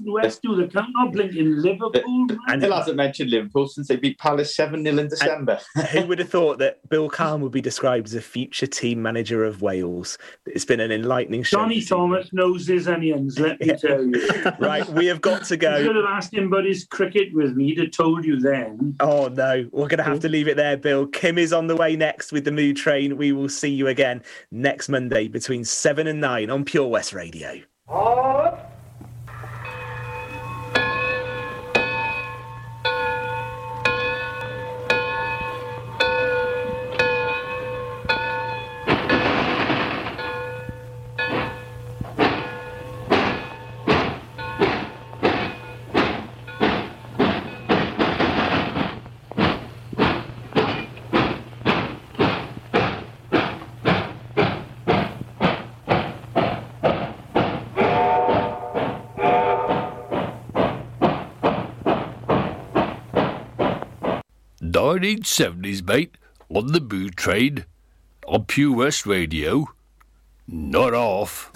Newcastle West do? They can't blink in Liverpool. Man. And he hasn't mentioned Liverpool since they beat Palace 7 0 in December. who would have thought that Bill Kahn would be described as a future team manager of Wales? It's been an enlightening show. Johnny Thomas knows his onions, let me tell you. right, we have got to go. You could have asked him about his cricket with me. He'd have told you then. Oh, no. We're going to have to leave it there, Bill. Kim is on the way next with the Mood Train. We will see you again next Monday between 7 and 9 on Pure West Radio. Oh. 1970s, mate, on the Mood Train, on Pure West Radio. Not off.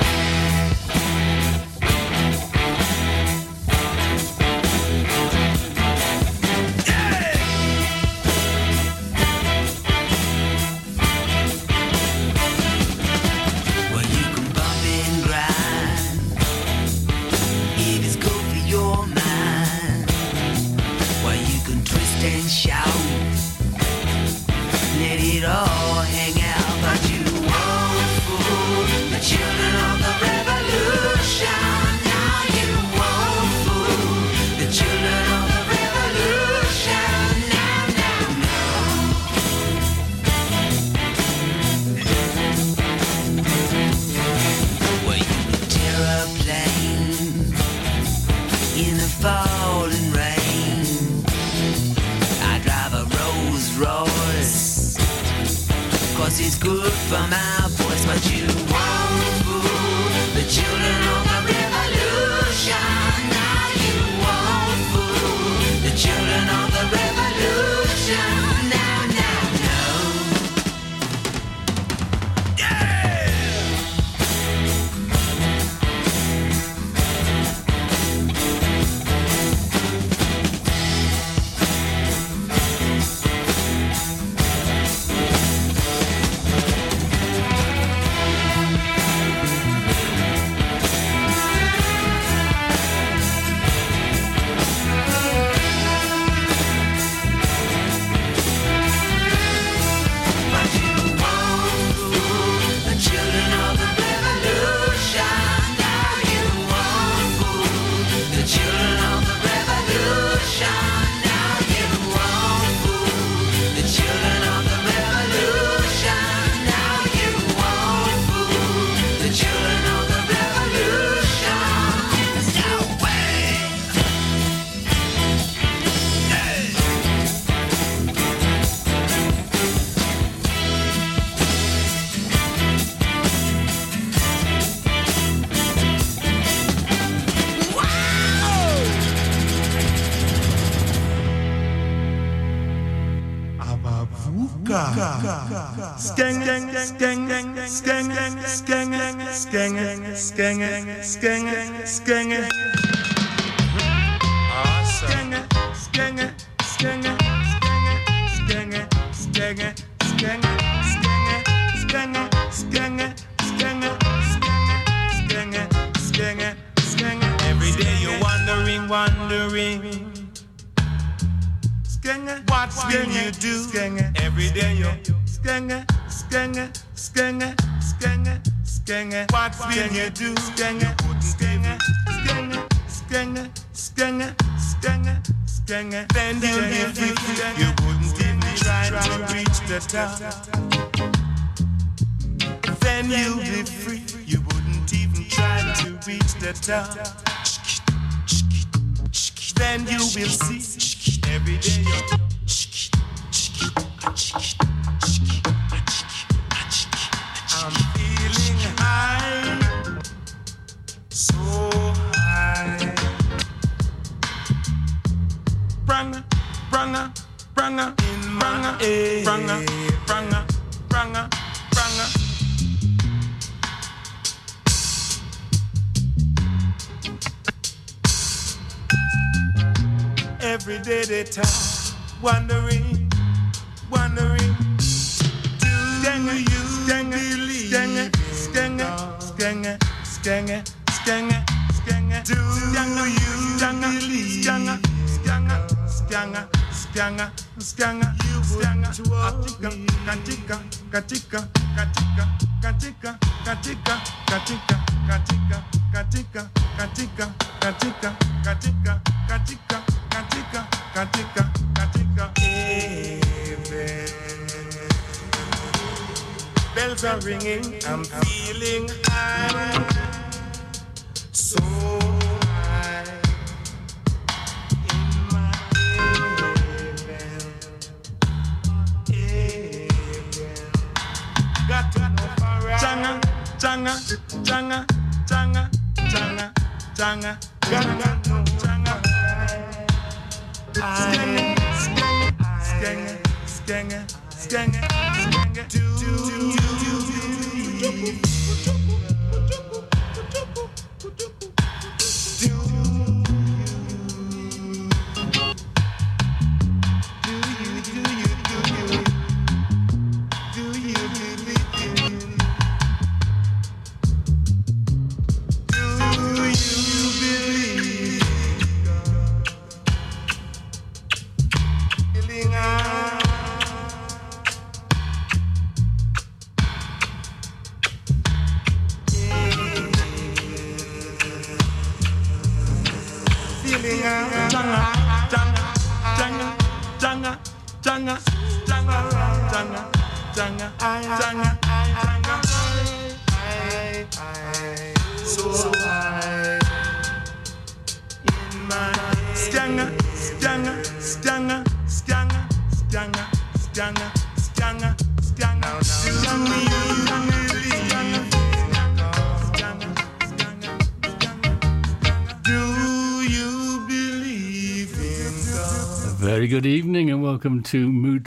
Will you do? Skenge, skenge, skenge, skenge, skenge, skenge, skenge. Then you live free. You wouldn't even try to reach the top. Then you'll be free. You wouldn't even try to reach the top. Then you will see Bells are ringing, I'm feeling high, so high in my heaven. Heaven. Got to. Changa, changa, changa, changa, changa, changa. Know changa. Skenge, skenge, skenge, skenge, skenge. Do you feeling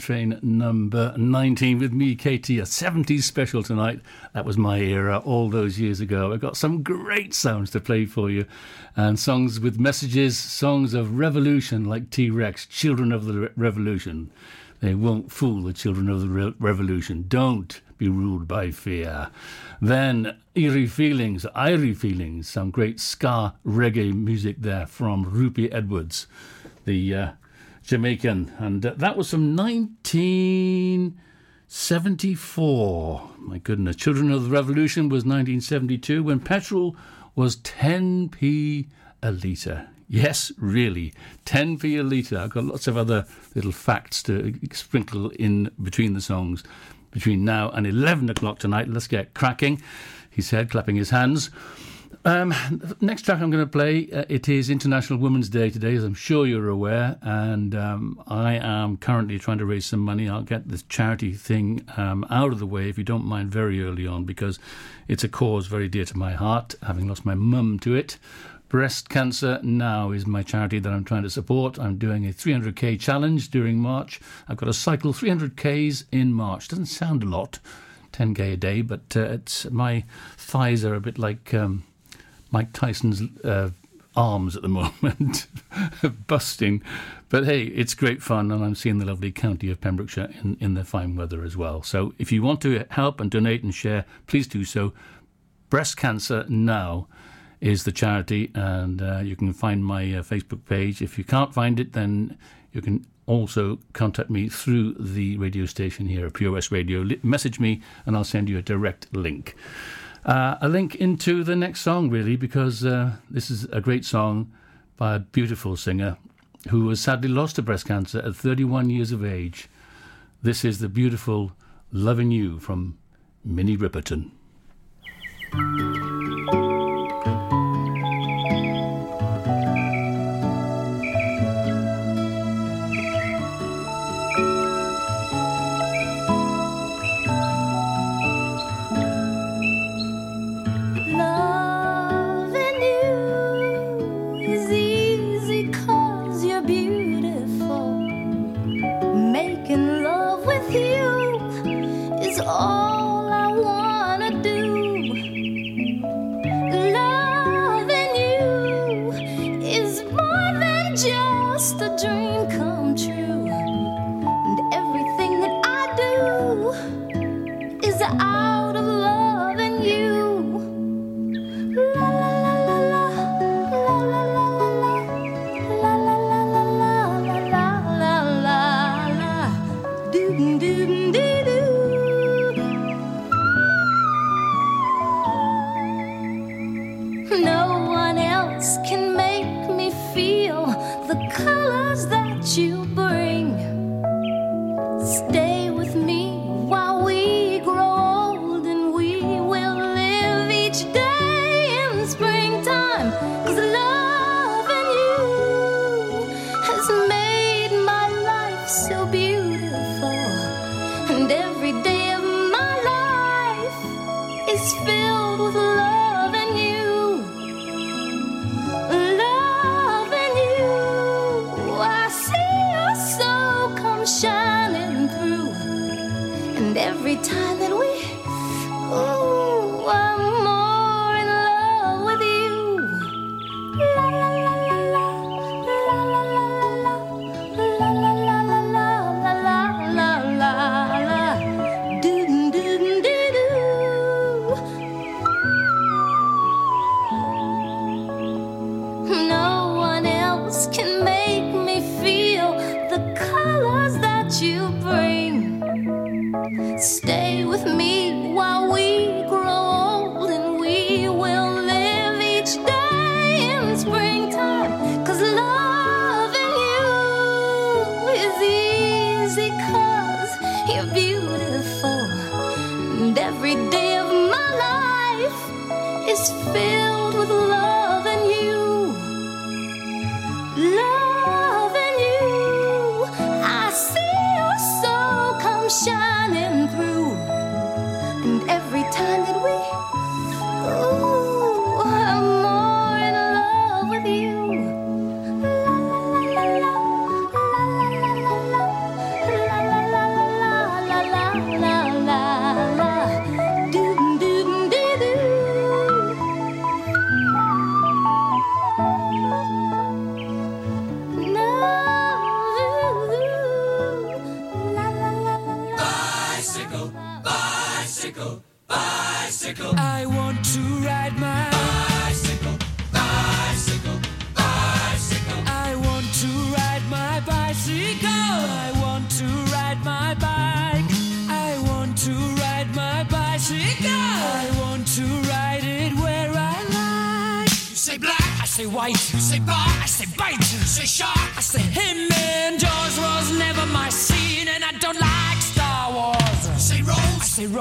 Train number 19 with me, Katie. A 70s special tonight. That was my era all those years ago. I've got some great sounds to play for you and songs with messages, songs of revolution like T Rex, Children of the Re- Revolution. They won't fool the children of the re- revolution. Don't be ruled by fear. Then Ire Feelings, Ire Feelings, some great ska reggae music there from Rupie Edwards, the uh, Jamaican. And uh, that was from 1974. My goodness. Children of the Revolution was 1972 when petrol was 10p a litre. Yes, really, 10p a litre. I've got lots of other little facts to sprinkle in between the songs. Between now and 11 o'clock tonight, let's get cracking, he said, clapping his hands. Um, next track I'm going to play, uh, it is International Women's Day today, as I'm sure you're aware, and um, I am currently trying to raise some money. I'll get this charity thing um, out of the way, if you don't mind, very early on, because it's a cause very dear to my heart, having lost my mum to it. Breast Cancer Now is my charity that I'm trying to support. I'm doing a 300k challenge during March. I've got to cycle 300ks in March. Doesn't sound a lot, 10k a day, but uh, it's my thighs are a bit like um, Mike Tyson's uh, arms at the moment, busting. But hey, it's great fun, and I'm seeing the lovely county of Pembrokeshire in, in the fine weather as well. So if you want to help and donate and share, please do so. Breast Cancer Now is the charity, and uh, you can find my uh, Facebook page. If you can't find it, then you can also contact me through the radio station here at Pure West Radio. Li- message me, and I'll send you a direct link. Uh, a link into the next song, really, because uh, this is a great song by a beautiful singer who was sadly lost to breast cancer at 31 years of age. This is the beautiful Loving You from Minnie Riperton.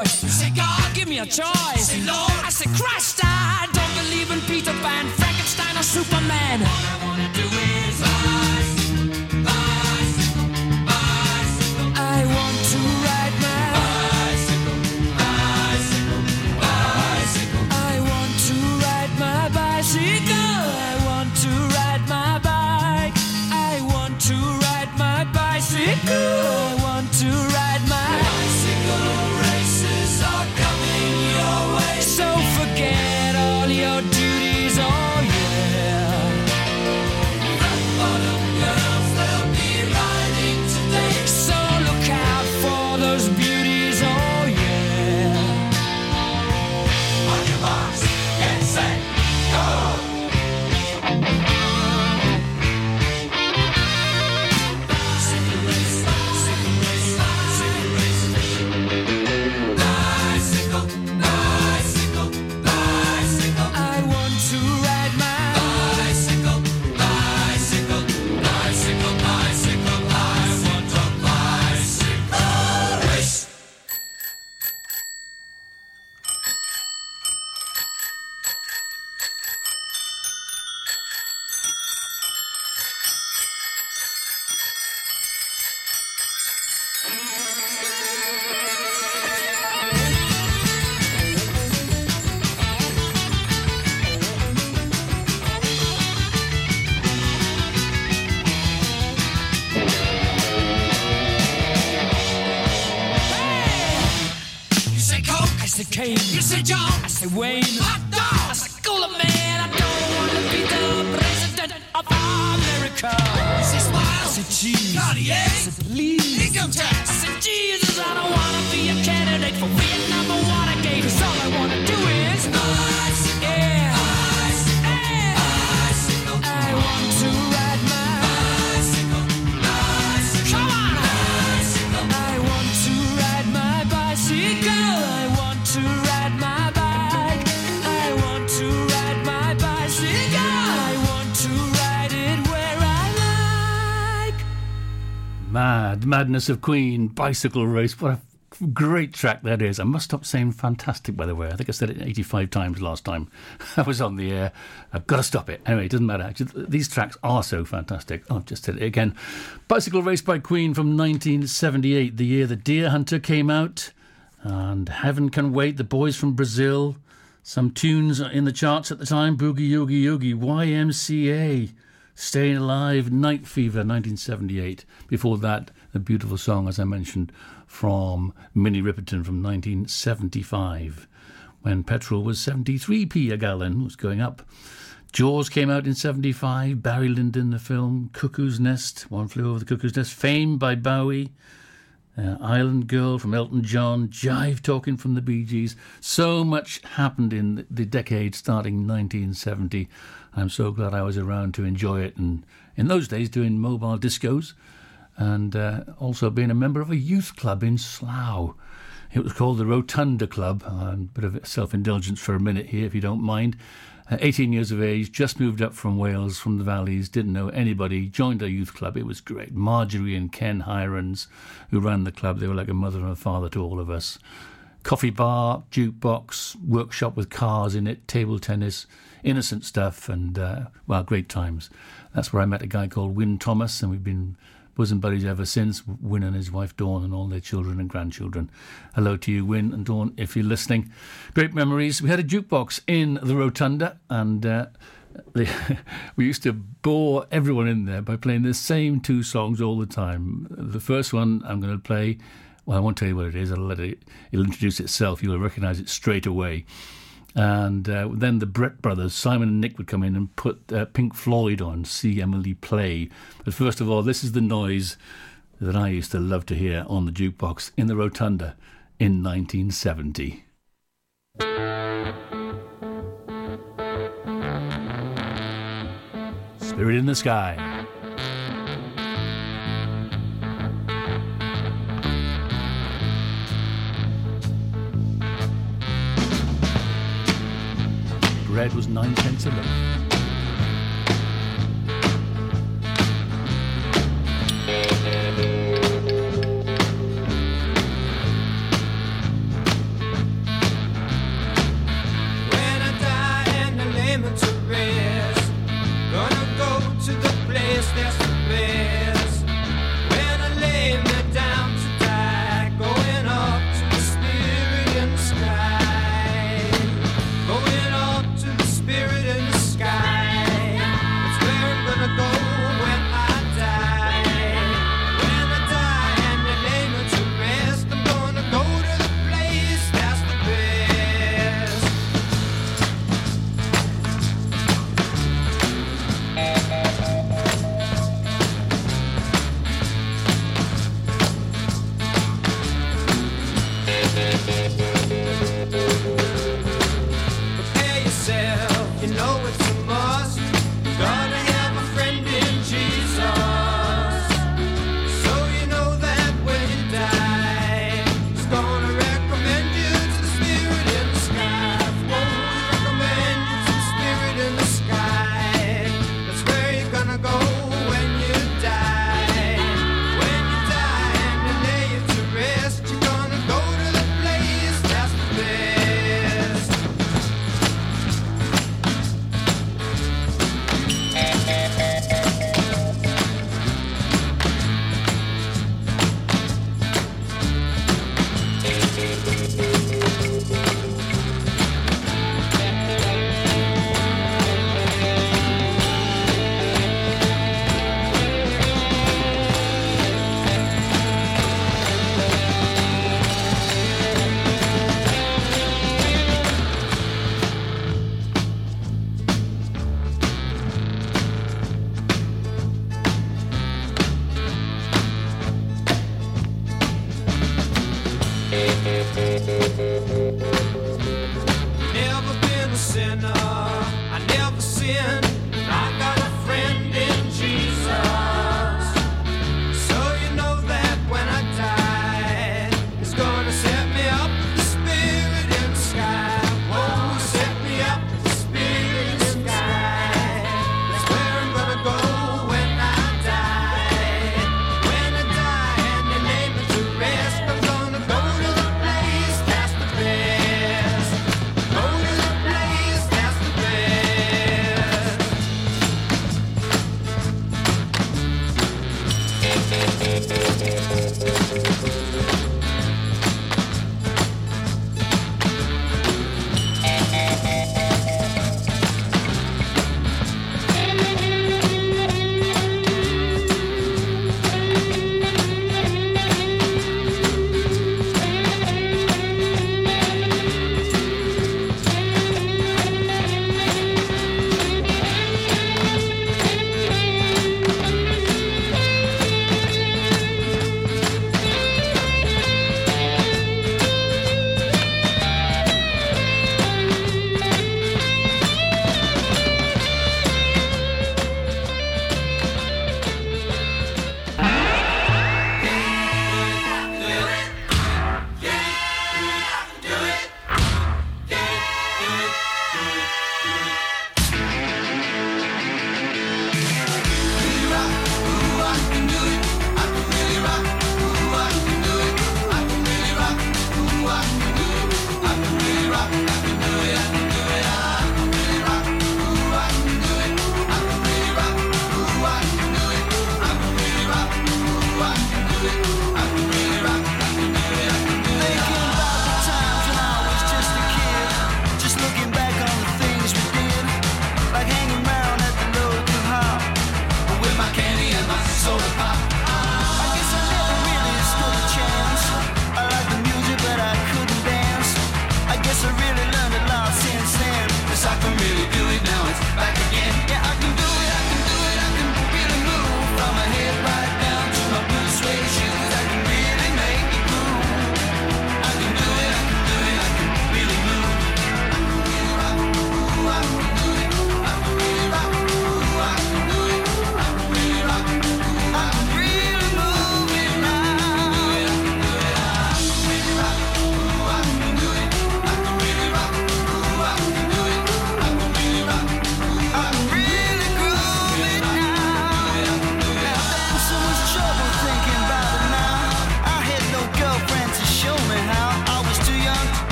voice. Say, God, give me a choice. Say, Lord. I say Christ, I don't believe in Peter Pan, Frankenstein, or Superman. car. Say smile. Say cheese. Cartier. Say please. Income tax. Say Jesus, I don't wanna be a candidate for Vietnam or Watergate. Cause all I wanna do is. I Mad Madness of Queen, Bicycle Race. What a great track that is. I must stop saying fantastic, by the way. I think I said it 85 times last time I was on the air. I've got to stop it. Anyway, it doesn't matter. Actually, these tracks are so fantastic. Oh, I've just said it again. Bicycle Race by Queen from 1978, the year the Deer Hunter came out. And Heaven Can Wait, The Boys from Brazil. Some tunes in the charts at the time Boogie Oogie Oogie, YMCA. Staying Alive, Night Fever, 1978. Before that, a beautiful song, as I mentioned, from Minnie Riperton from 1975, when petrol was 73p a gallon, was going up. Jaws came out in 75, Barry Lyndon, the film, Cuckoo's Nest, One Flew Over the Cuckoo's Nest, Fame by Bowie, uh, Island Girl from Elton John, Jive Talking from the Bee Gees. So much happened in the decade starting 1970. I'm so glad I was around to enjoy it. And in those days, doing mobile discos and uh, also being a member of a youth club in Slough. It was called the Rotunda Club. A bit of self indulgence for a minute here, if you don't mind. Uh, 18 years of age, just moved up from Wales, from the valleys, didn't know anybody, joined a youth club. It was great. Marjorie and Ken Hirons, who ran the club, they were like a mother and a father to all of us. Coffee bar, jukebox, workshop with cars in it, table tennis, innocent stuff, and, uh, well, great times. That's where I met a guy called Win Thomas, and we've been bosom buddies ever since. Win and his wife Dawn and all their children and grandchildren. Hello to you, Win and Dawn, if you're listening. Great memories. We had a jukebox in the rotunda, and uh, we used to bore everyone in there by playing the same two songs all the time. The first one I'm going to play. Well, I won't tell you what it is. I'll let it. It'll introduce itself. You'll recognise it straight away. And uh, then the Brett brothers, Simon and Nick, would come in and put uh, Pink Floyd on, See Emily Play. But first of all, this is the noise that I used to love to hear on the jukebox in the Rotunda in 1970. Spirit in the Sky. Bread was nine cents a loaf.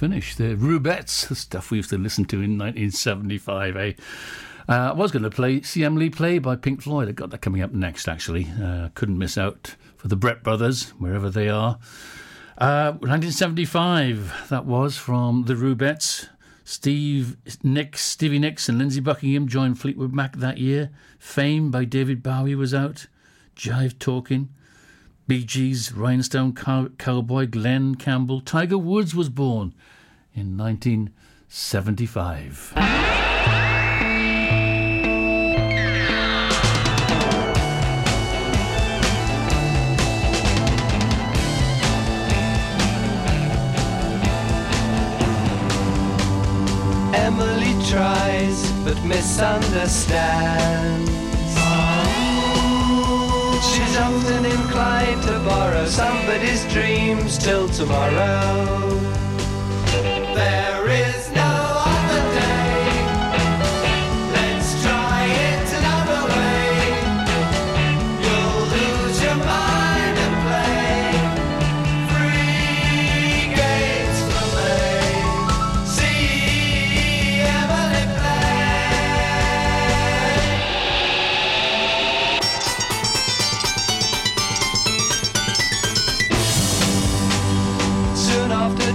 Finish. The Rubettes, the stuff we used to listen to in 1975, eh? Uh, I was going to play See Emily Play by Pink Floyd. I got that coming up next, actually. Uh, couldn't miss out for the Brett Brothers, wherever they are. Uh, 1975, that was from the Rubettes. Steve Nicks, Stevie Nicks, and Lindsey Buckingham joined Fleetwood Mac that year. Fame by David Bowie was out. Jive Talking. Bee Gees, Rhinestone Cow- Cowboy, Glen Campbell. Tiger Woods was born in 1975. Emily tries but misunderstands is often inclined to borrow somebody's dreams till tomorrow. There is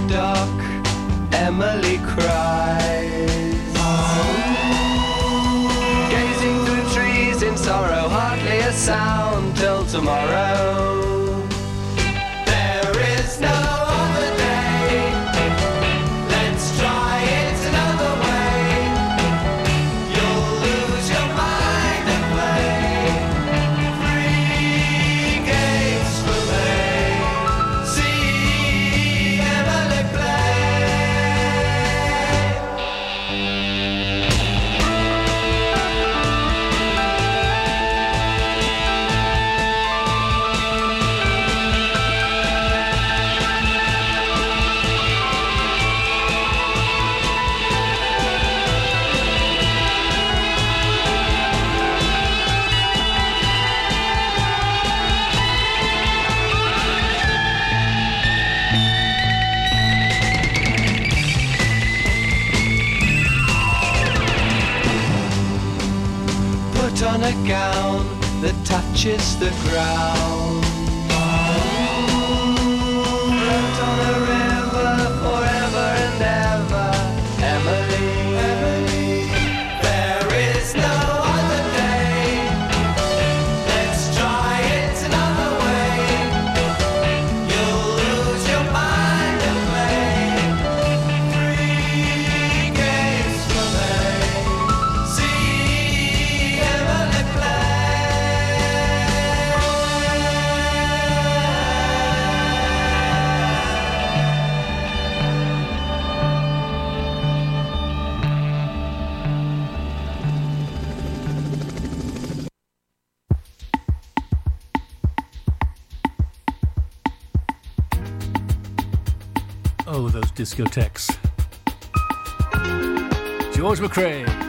duck, Emily cries. Gazing through trees in sorrow, hardly a sound till tomorrow. touches the ground. Oh, those discotheques. George McCrae.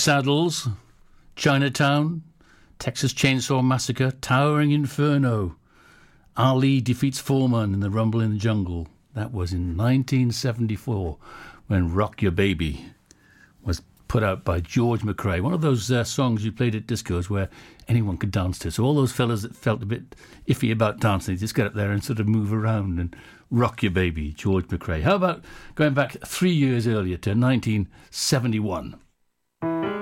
Saddles, Chinatown, Texas Chainsaw Massacre, Towering Inferno, Ali defeats Foreman in the Rumble in the Jungle. That was in 1974 when Rock Your Baby was put out by George McCrae. One of those uh, songs you played at discos where anyone could dance to. So all those fellas that felt a bit iffy about dancing, just get up there and sort of move around and rock your baby, George McCrae. How about going back three years earlier to 1971? My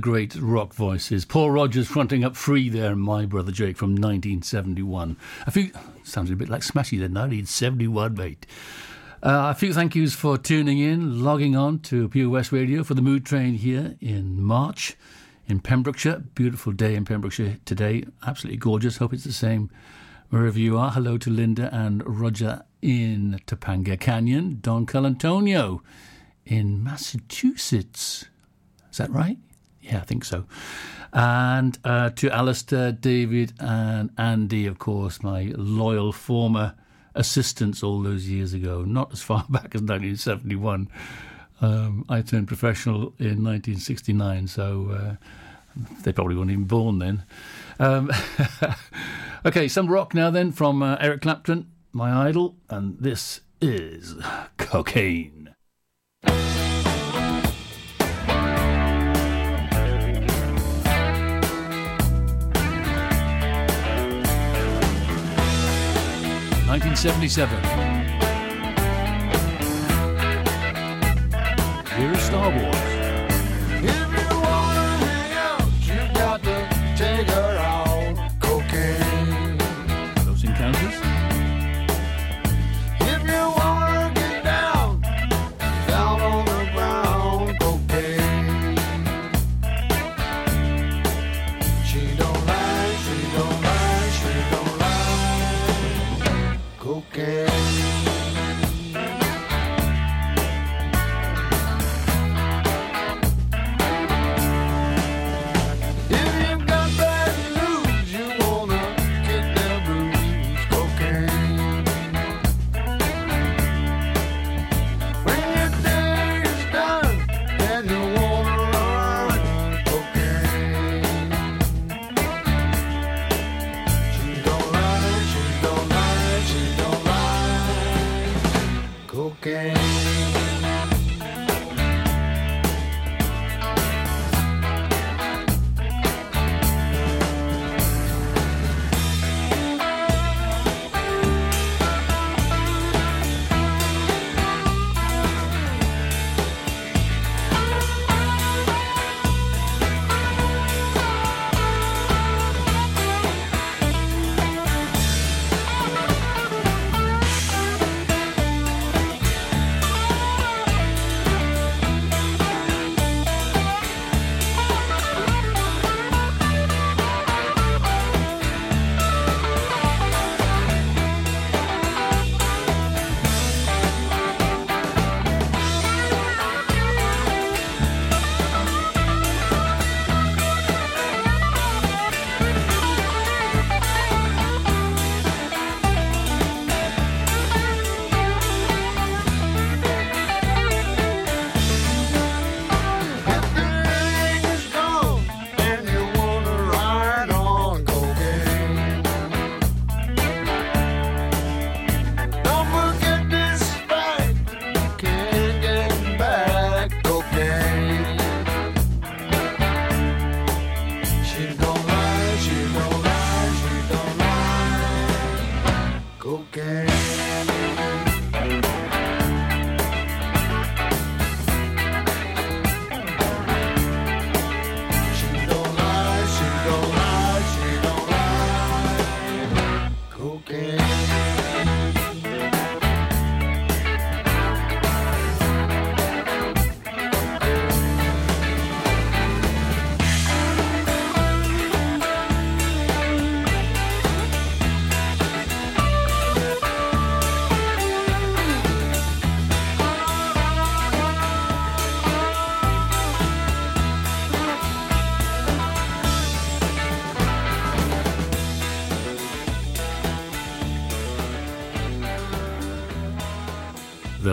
the great rock voices. Paul Rodgers fronting up free there, My Brother Jake from 1971. A few, sounds a bit like Smashy then, 1971, mate. Uh, a few thank yous for tuning in, logging on to Pure West Radio for the Mood Train here in March in Pembrokeshire. Beautiful day in Pembrokeshire today. Absolutely gorgeous. Hope it's the same wherever you are. Hello to Linda and Roger in Topanga Canyon. Don Colantonio in Massachusetts. Is that right? Yeah, I think so. And uh, to Alistair, David, and Andy, of course, my loyal former assistants all those years ago, not as far back as 1971. Um, I turned professional in 1969, so uh, they probably weren't even born then. Um, okay, some rock now then from uh, Eric Clapton, my idol, and this is Cocaine. Nineteen seventy-seven. Here is Star Wars.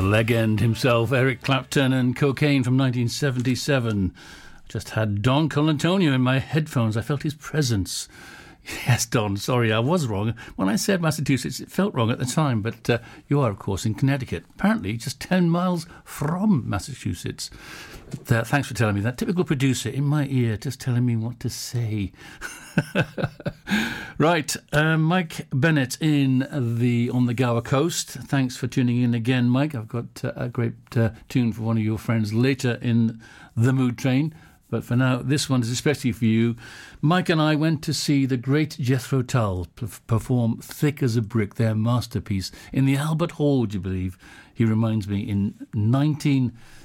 Legend himself, Eric Clapton, and Cocaine from 1977. Just had Don Colantonio in my headphones. I felt his presence. Yes, Don, sorry, I was wrong. When I said Massachusetts, it felt wrong at the time, but uh, you are, of course, in Connecticut. Apparently, just 10 miles from Massachusetts. Thanks for telling me that. Typical producer in my ear, just telling me what to say. Right, uh, Mike Bennett in the on the Gower Coast. Thanks for tuning in again, Mike. I've got uh, a great uh, tune for one of your friends later in the Mood Train. But for now, this one is especially for you. Mike and I went to see the great Jethro Tull perform "Thick as a Brick," their masterpiece, in the Albert Hall. Do you believe? He reminds me in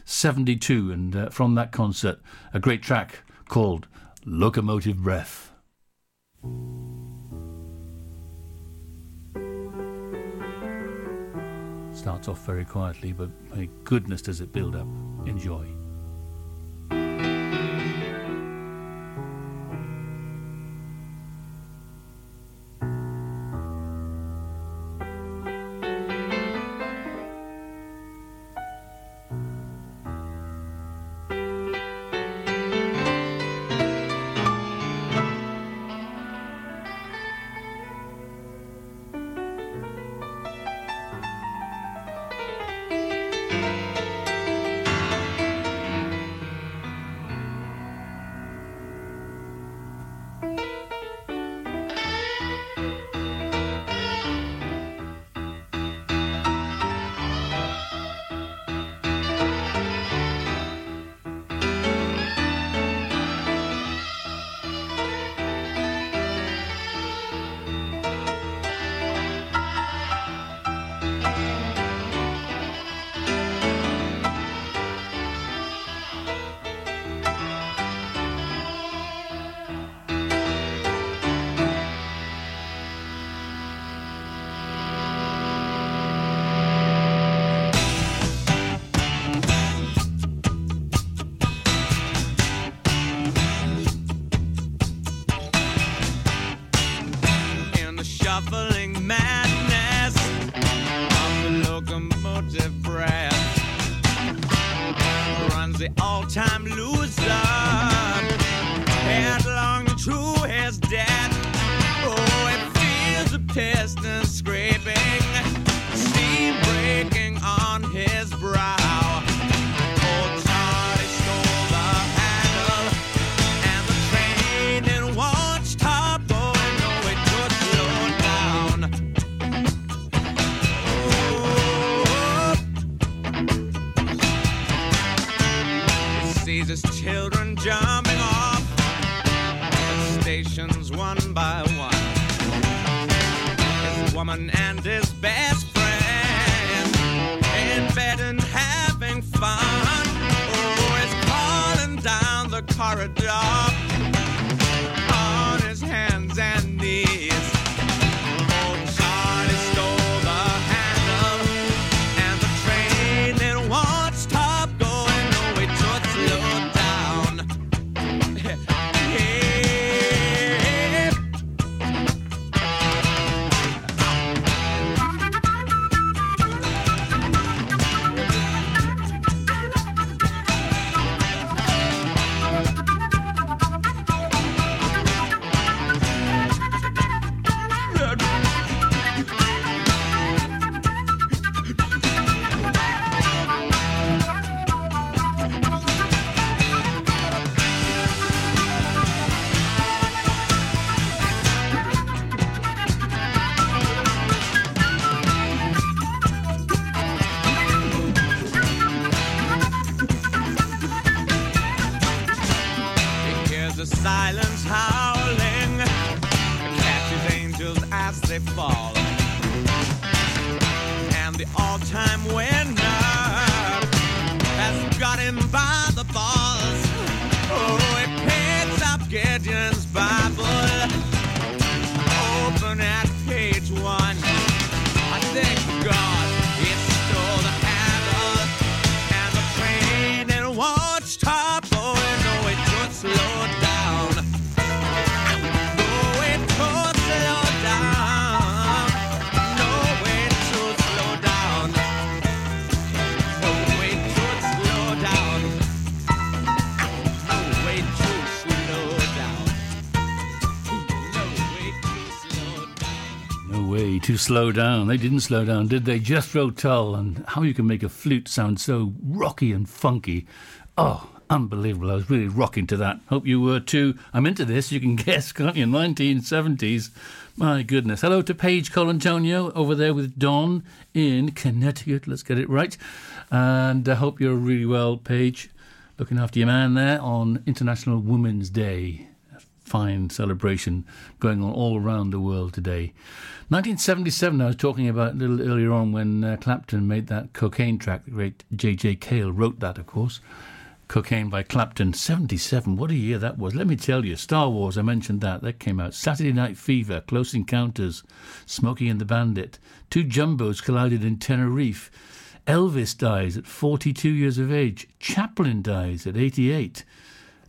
1972, and uh, from that concert, a great track called "Locomotive Breath." Starts off very quietly, but my goodness, does it build up. Enjoy. Slow down. They didn't slow down, did they? Jethro Tull and how you can make a flute sound so rocky and funky. Oh, unbelievable. I was really rocking to that. Hope you were too. I'm into this. You can guess, can't you? 1970s. My goodness. Hello to Paige Colantonio over there with Don in Connecticut. Let's get it right. And I hope you're really well, Paige. Looking after your man there on International Women's Day fine celebration going on all around the world today. 1977, I was talking about a little earlier on when uh, Clapton made that cocaine track. The great J.J. Cale wrote that, of course. Cocaine by Clapton. 77, what a year that was. Let me tell you, Star Wars, I mentioned that. That came out. Saturday Night Fever, Close Encounters, Smokey and the Bandit. Two jumbos collided in Tenerife. Elvis dies at 42 years of age. Chaplin dies at 88.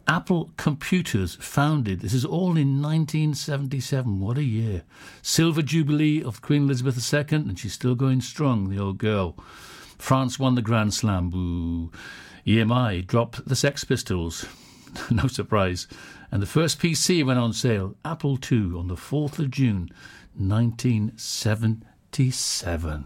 Apple Computers founded. This is all in 1977. What a year. Silver Jubilee of Queen Elizabeth II, and she's still going strong, the old girl. France won the Grand Slam. Boo. EMI dropped the Sex Pistols. no surprise. And the first PC went on sale, Apple II, on the 4th of June, 1977.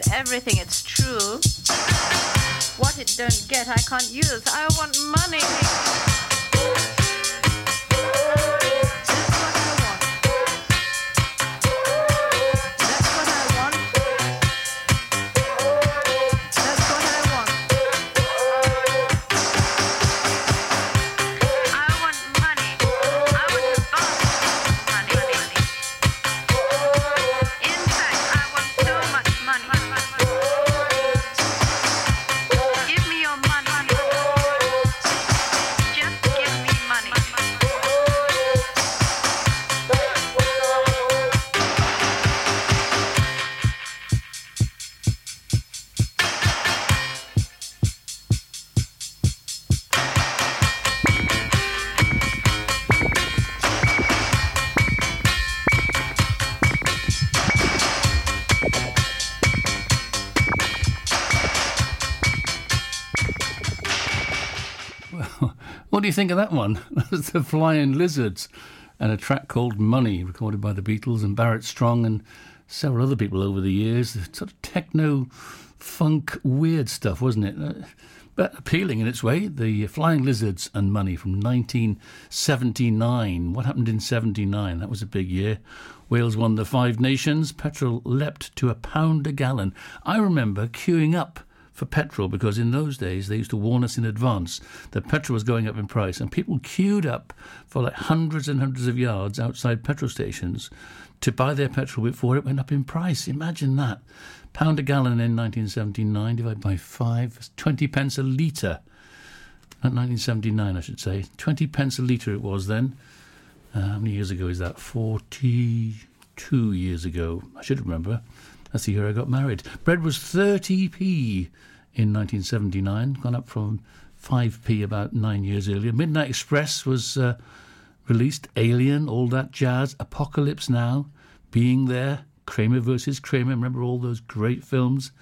Get everything, it's true. true. What it don't get, I can't use. I want money. What do you think of that one? The Flying Lizards and a track called Money, recorded by the Beatles and Barrett Strong and several other people over the years. Sort of techno, funk, weird stuff, wasn't it? Uh, But appealing in its way. The Flying Lizards and Money from 1979. What happened in 79? That was a big year. Wales won the Five Nations. Petrol leapt to a pound a gallon. I remember queuing up for petrol because in those days they used to warn us in advance that petrol was going up in price and people queued up for like hundreds and hundreds of yards outside petrol stations to buy their petrol before it went up in price. Imagine that. Pound a gallon in 1979 divided by five, that's 20 pence a litre. Not 1979, I should say. 20 pence a litre it was then. Uh, how many years ago is that? 42 years ago. I should remember. That's the year I got married. Bread was 30p in 1979, gone up from 5p about nine years earlier. Midnight Express was uh, released, Alien, all that jazz, Apocalypse Now, Being There, Kramer versus Kramer. Remember all those great films?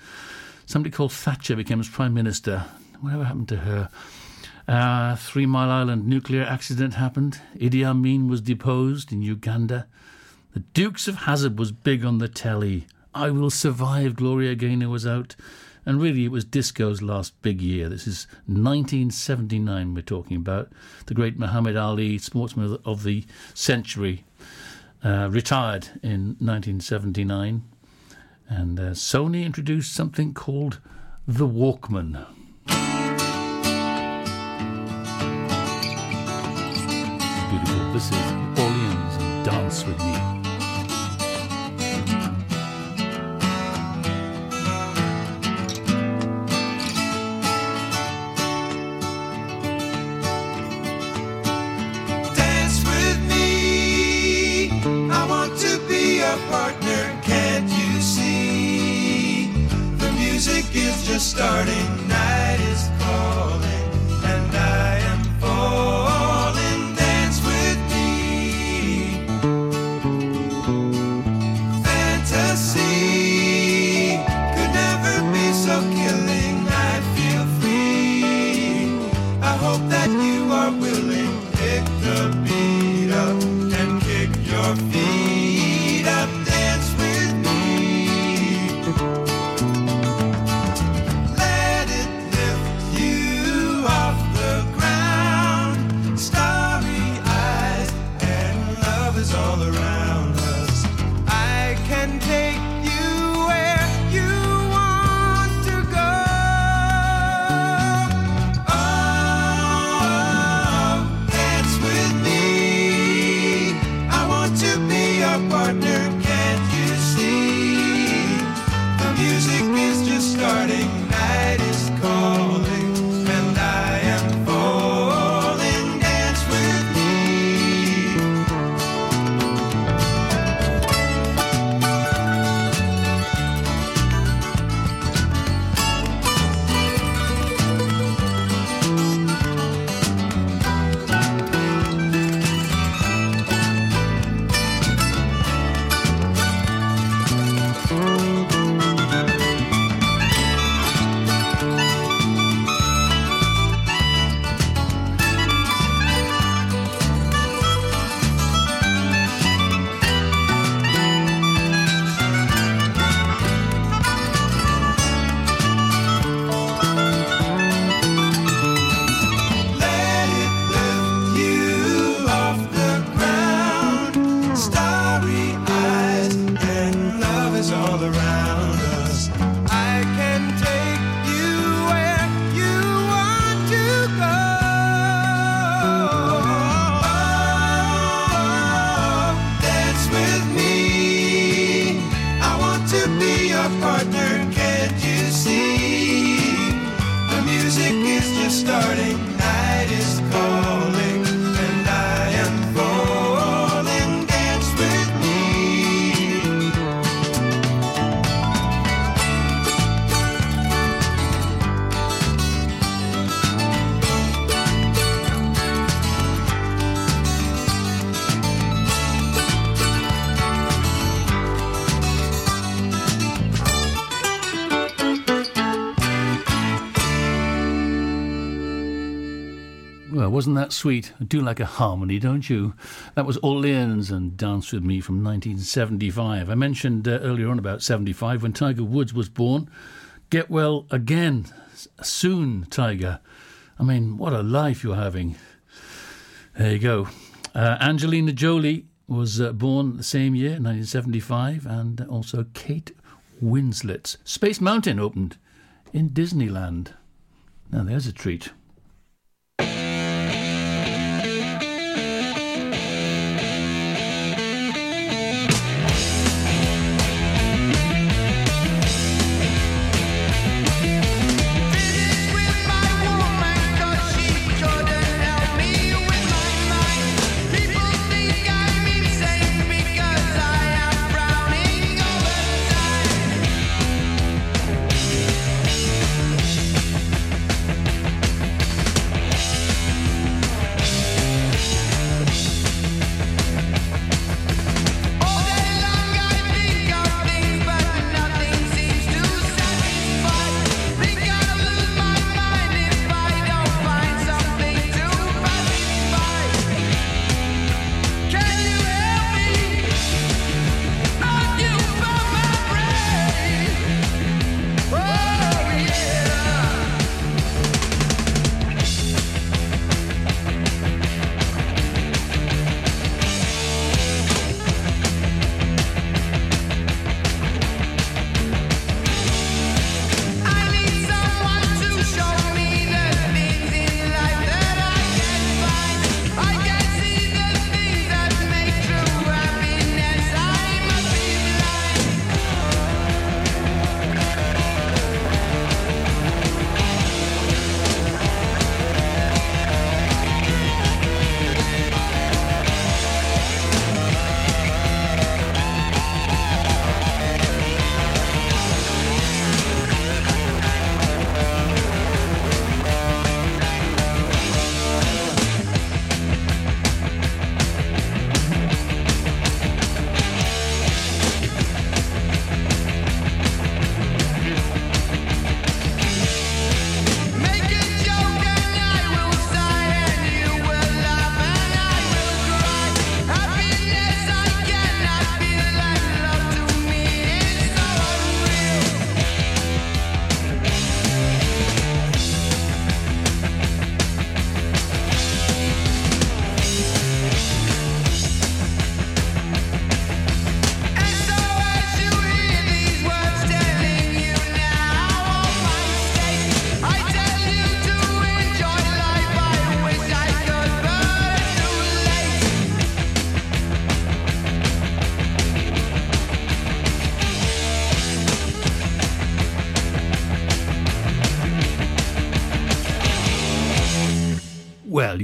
Somebody called Thatcher became as Prime Minister. Whatever happened to her? Uh, Three Mile Island nuclear accident happened. Idi Amin was deposed in Uganda. The Dukes of Hazzard was big on the telly. I Will Survive, Gloria Gaynor was out. And really, it was disco's last big year. This is 1979 we're talking about. The great Muhammad Ali, sportsman of the, century, uh, retired in 1979. And uh, Sony introduced something called the Walkman. Beautiful. This is Orleans and Dance With Me. Starting. Night all around. Wasn't that sweet? I do like a harmony, don't you? That was Orleans and Dance With Me from 1975. I mentioned uh, earlier on about 75 when Tiger Woods was born. Get well again soon, Tiger. I mean, what a life you're having. There you go. Uh, Angelina Jolie was uh, born the same year, 1975, and also Kate Winslet. Space Mountain opened in Disneyland. Now, there's a treat.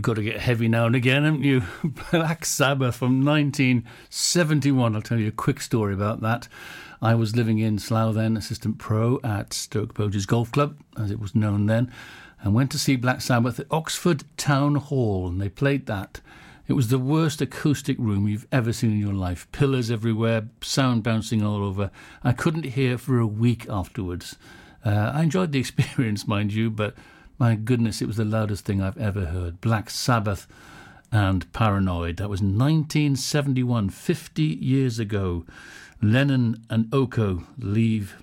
Got to get heavy now and again, haven't you? Black Sabbath from 1971. I'll tell you a quick story about that. I was living in Slough then, assistant pro at Stoke Poges Golf Club, as it was known then, and went to see Black Sabbath at Oxford Town Hall, and they played that. It was the worst acoustic room you've ever seen in your life. Pillars everywhere, sound bouncing all over. I couldn't hear for a week afterwards. Uh, I enjoyed the experience, mind you, but my goodness, it was the loudest thing I've ever heard. Black Sabbath and Paranoid. That was 1971, 50 years ago. Lennon and Oko leave,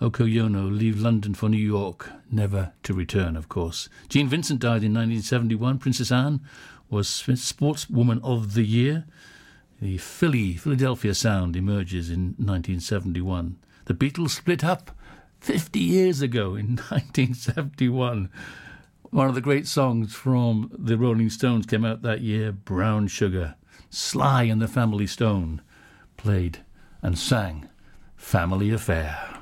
Oko Yono leave London for New York, never to return, of course. Gene Vincent died in 1971. Princess Anne was Sportswoman of the Year. The Philly, Philadelphia sound emerges in 1971. The Beatles split up 50 years ago in 1971. One of the great songs from the Rolling Stones came out that year, Brown Sugar. Sly and the Family Stone played and sang Family Affair.